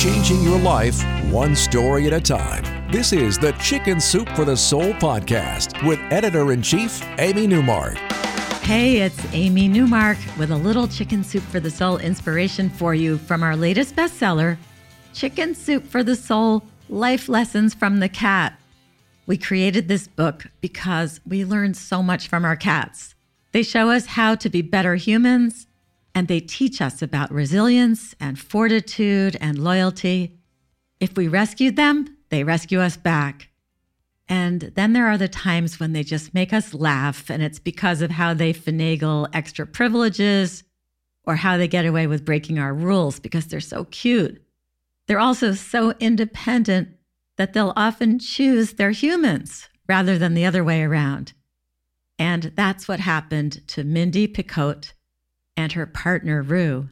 Changing your life one story at a time. This is the Chicken Soup for the Soul podcast with editor in chief, Amy Newmark. Hey, it's Amy Newmark with a little Chicken Soup for the Soul inspiration for you from our latest bestseller, Chicken Soup for the Soul Life Lessons from the Cat. We created this book because we learn so much from our cats. They show us how to be better humans, and they teach us about resilience and fortitude and loyalty. If we rescued them, they rescue us back. And then there are the times when they just make us laugh, and it's because of how they finagle extra privileges or how they get away with breaking our rules because they're so cute. They're also so independent that they'll often choose their humans rather than the other way around. And that's what happened to Mindy Picotte and her partner, Rue.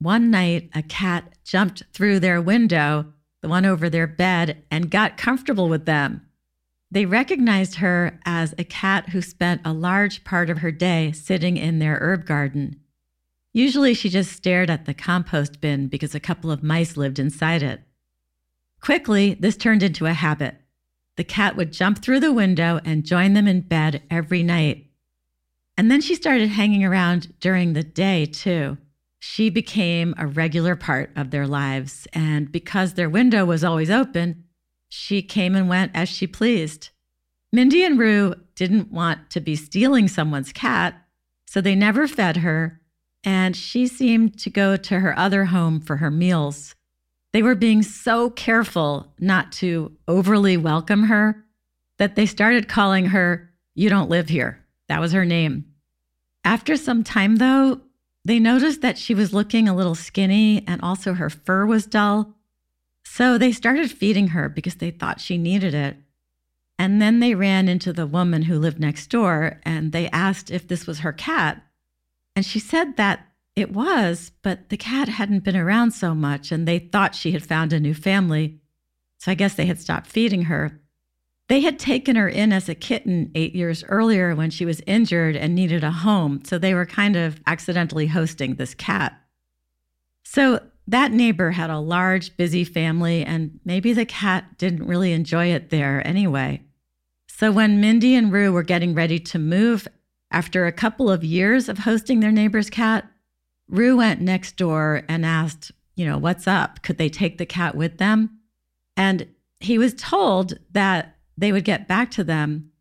One night, a cat jumped through their window, the one over their bed, and got comfortable with them. They recognized her as a cat who spent a large part of her day sitting in their herb garden. Usually, she just stared at the compost bin because a couple of mice lived inside it. Quickly, this turned into a habit. The cat would jump through the window and join them in bed every night. And then she started hanging around during the day, too. She became a regular part of their lives. And because their window was always open, she came and went as she pleased. Mindy and Rue didn't want to be stealing someone's cat, so they never fed her, and she seemed to go to her other home for her meals. They were being so careful not to overly welcome her that they started calling her, You Don't Live Here. That was her name. After some time, though, they noticed that she was looking a little skinny and also her fur was dull. So they started feeding her because they thought she needed it. And then they ran into the woman who lived next door and they asked if this was her cat. And she said that it was, but the cat hadn't been around so much and they thought she had found a new family. So I guess they had stopped feeding her. They had taken her in as a kitten eight years earlier when she was injured and needed a home. So they were kind of accidentally hosting this cat. So that neighbor had a large, busy family, and maybe the cat didn't really enjoy it there anyway. So when Mindy and Rue were getting ready to move after a couple of years of hosting their neighbor's cat, Rue went next door and asked, you know, what's up? Could they take the cat with them? And he was told that they would get back to them.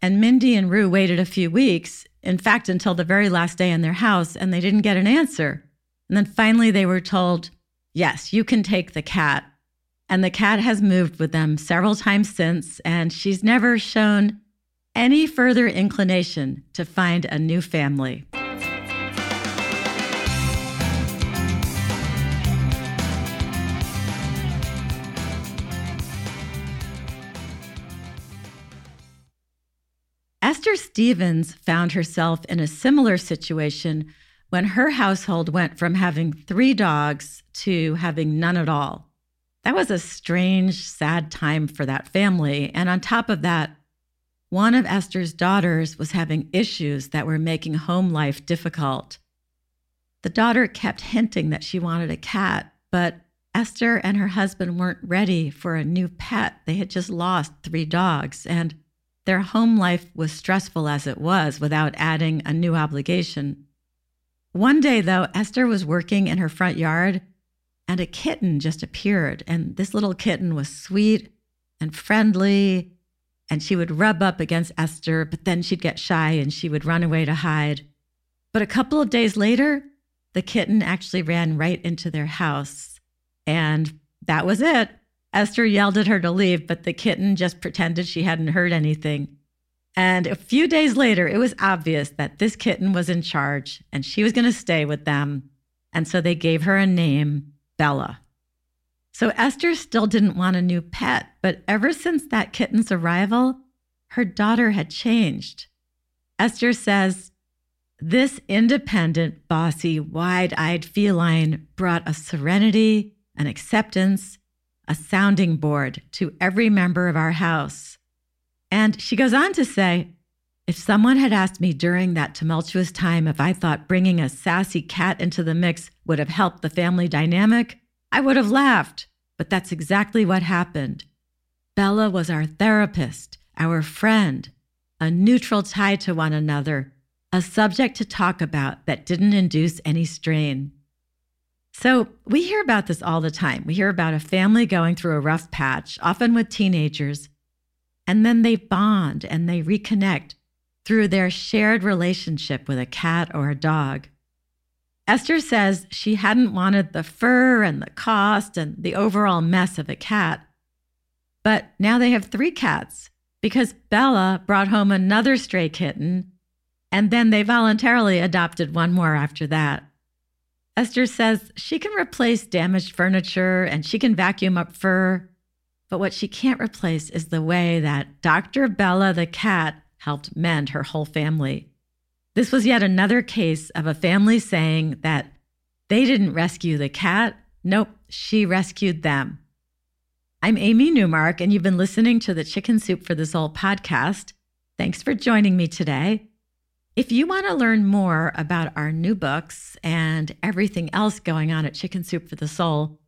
And Mindy and Rue waited a few weeks, in fact, until the very last day in their house, and they didn't get an answer. And then finally they were told, yes, you can take the cat. And the cat has moved with them several times since, and she's never shown any further inclination to find a new family. Esther Stevens found herself in a similar situation when her household went from having three dogs to having none at all. That was a strange, sad time for that family. And on top of that, one of Esther's daughters was having issues that were making home life difficult. The daughter kept hinting that she wanted a cat, but Esther and her husband weren't ready for a new pet. They had just lost three dogs, and their home life was stressful as it was without adding a new obligation. One day, though, Esther was working in her front yard and a kitten just appeared. And this little kitten was sweet and friendly. And she would rub up against Esther, but then she'd get shy and she would run away to hide. But a couple of days later, the kitten actually ran right into their house. And that was it. Esther yelled at her to leave, but the kitten just pretended she hadn't heard anything. And a few days later, it was obvious that this kitten was in charge and she was going to stay with them. And so they gave her a name, Bella. So Esther still didn't want a new pet, but ever since that kitten's arrival, her daughter had changed. Esther says, This independent, bossy, wide eyed feline brought a serenity, an acceptance, a sounding board to every member of our house. And she goes on to say, if someone had asked me during that tumultuous time if I thought bringing a sassy cat into the mix would have helped the family dynamic, I would have laughed. But that's exactly what happened. Bella was our therapist, our friend, a neutral tie to one another, a subject to talk about that didn't induce any strain. So, we hear about this all the time. We hear about a family going through a rough patch, often with teenagers, and then they bond and they reconnect through their shared relationship with a cat or a dog. Esther says she hadn't wanted the fur and the cost and the overall mess of a cat. But now they have three cats because Bella brought home another stray kitten, and then they voluntarily adopted one more after that. Esther says she can replace damaged furniture and she can vacuum up fur, but what she can't replace is the way that Dr. Bella the cat helped mend her whole family. This was yet another case of a family saying that they didn't rescue the cat. Nope, she rescued them. I'm Amy Newmark, and you've been listening to the Chicken Soup for the Soul podcast. Thanks for joining me today. If you want to learn more about our new books and everything else going on at Chicken Soup for the Soul,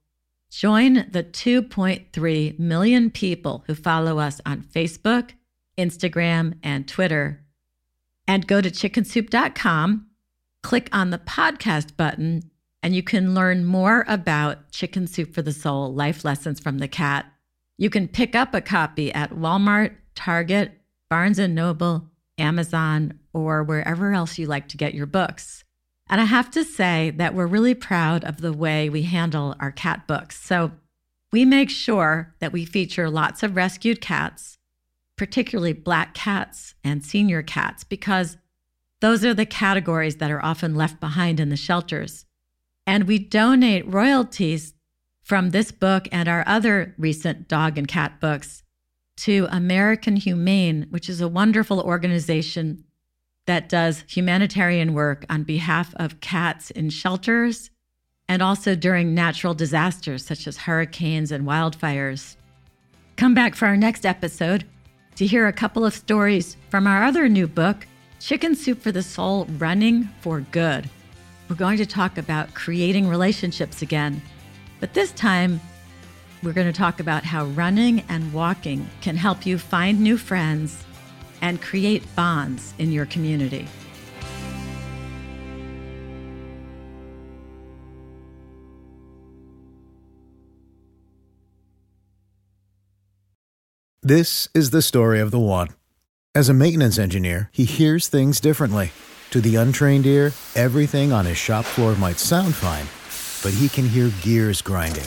Join the 2.3 million people who follow us on Facebook, Instagram, and Twitter. And go to chickensoup.com, click on the podcast button, and you can learn more about Chicken Soup for the Soul Life Lessons from the Cat. You can pick up a copy at Walmart, Target, Barnes and Noble, Amazon, or wherever else you like to get your books. And I have to say that we're really proud of the way we handle our cat books. So we make sure that we feature lots of rescued cats, particularly black cats and senior cats, because those are the categories that are often left behind in the shelters. And we donate royalties from this book and our other recent dog and cat books to American Humane, which is a wonderful organization that does humanitarian work on behalf of cats in shelters and also during natural disasters such as hurricanes and wildfires. Come back for our next episode to hear a couple of stories from our other new book, Chicken Soup for the Soul Running for Good. We're going to talk about creating relationships again, but this time we're going to talk about how running and walking can help you find new friends and create bonds in your community. This is the story of the one. As a maintenance engineer, he hears things differently. To the untrained ear, everything on his shop floor might sound fine, but he can hear gears grinding